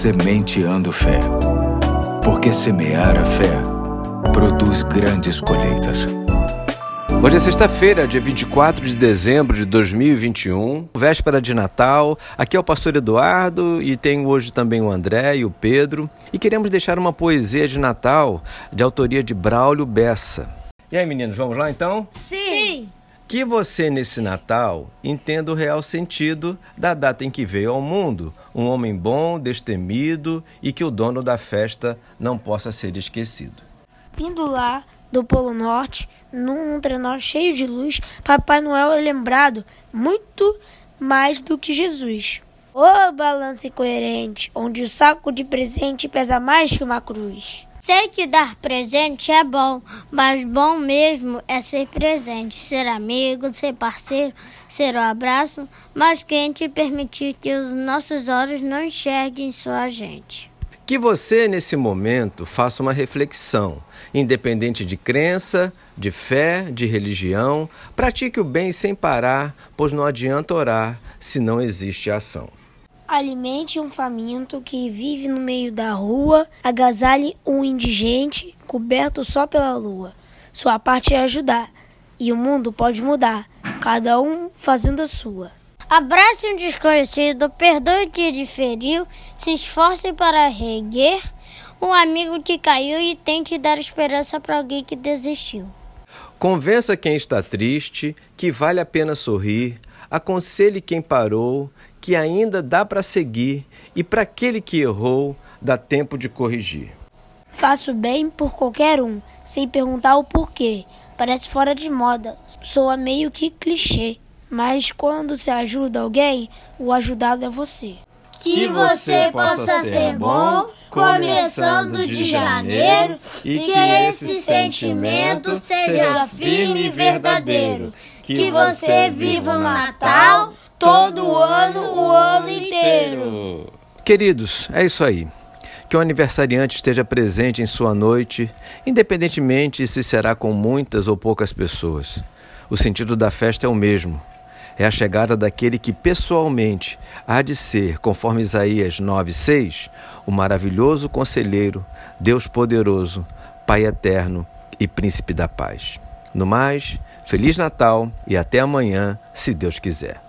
Sementeando Fé. Porque semear a fé produz grandes colheitas. Hoje é sexta-feira, dia 24 de dezembro de 2021, véspera de Natal. Aqui é o pastor Eduardo e tenho hoje também o André e o Pedro. E queremos deixar uma poesia de Natal de autoria de Braulio Bessa. E aí, meninos, vamos lá então? Sim. Que você, nesse Natal, entenda o real sentido da data em que veio ao mundo, um homem bom, destemido e que o dono da festa não possa ser esquecido. Vindo lá do Polo Norte, num trenó cheio de luz, Papai Noel é lembrado muito mais do que Jesus. Ô balanço incoerente, onde o saco de presente pesa mais que uma cruz. Sei que dar presente é bom, mas bom mesmo é ser presente, ser amigo, ser parceiro, ser o um abraço mais quente e permitir que os nossos olhos não enxerguem só a gente. Que você, nesse momento, faça uma reflexão, independente de crença, de fé, de religião, pratique o bem sem parar, pois não adianta orar se não existe ação. Alimente um faminto que vive no meio da rua, agasalhe um indigente coberto só pela lua. Sua parte é ajudar, e o mundo pode mudar, cada um fazendo a sua. Abrace um desconhecido, perdoe o que lhe feriu, se esforce para reguer um amigo que caiu e tente dar esperança para alguém que desistiu. Convença quem está triste que vale a pena sorrir, aconselhe quem parou que ainda dá para seguir e para aquele que errou, dá tempo de corrigir. Faço bem por qualquer um, sem perguntar o porquê. Parece fora de moda, soa meio que clichê. Mas quando se ajuda alguém, o ajudado é você. Que você possa ser bom, começando de janeiro, e que esse sentimento seja firme e verdadeiro. Que você viva o Natal todo ano, o ano inteiro. Queridos, é isso aí. Que o aniversariante esteja presente em sua noite, independentemente se será com muitas ou poucas pessoas. O sentido da festa é o mesmo. É a chegada daquele que pessoalmente há de ser, conforme Isaías 9:6, o maravilhoso conselheiro, Deus poderoso, Pai eterno e príncipe da paz. No mais, feliz Natal e até amanhã, se Deus quiser.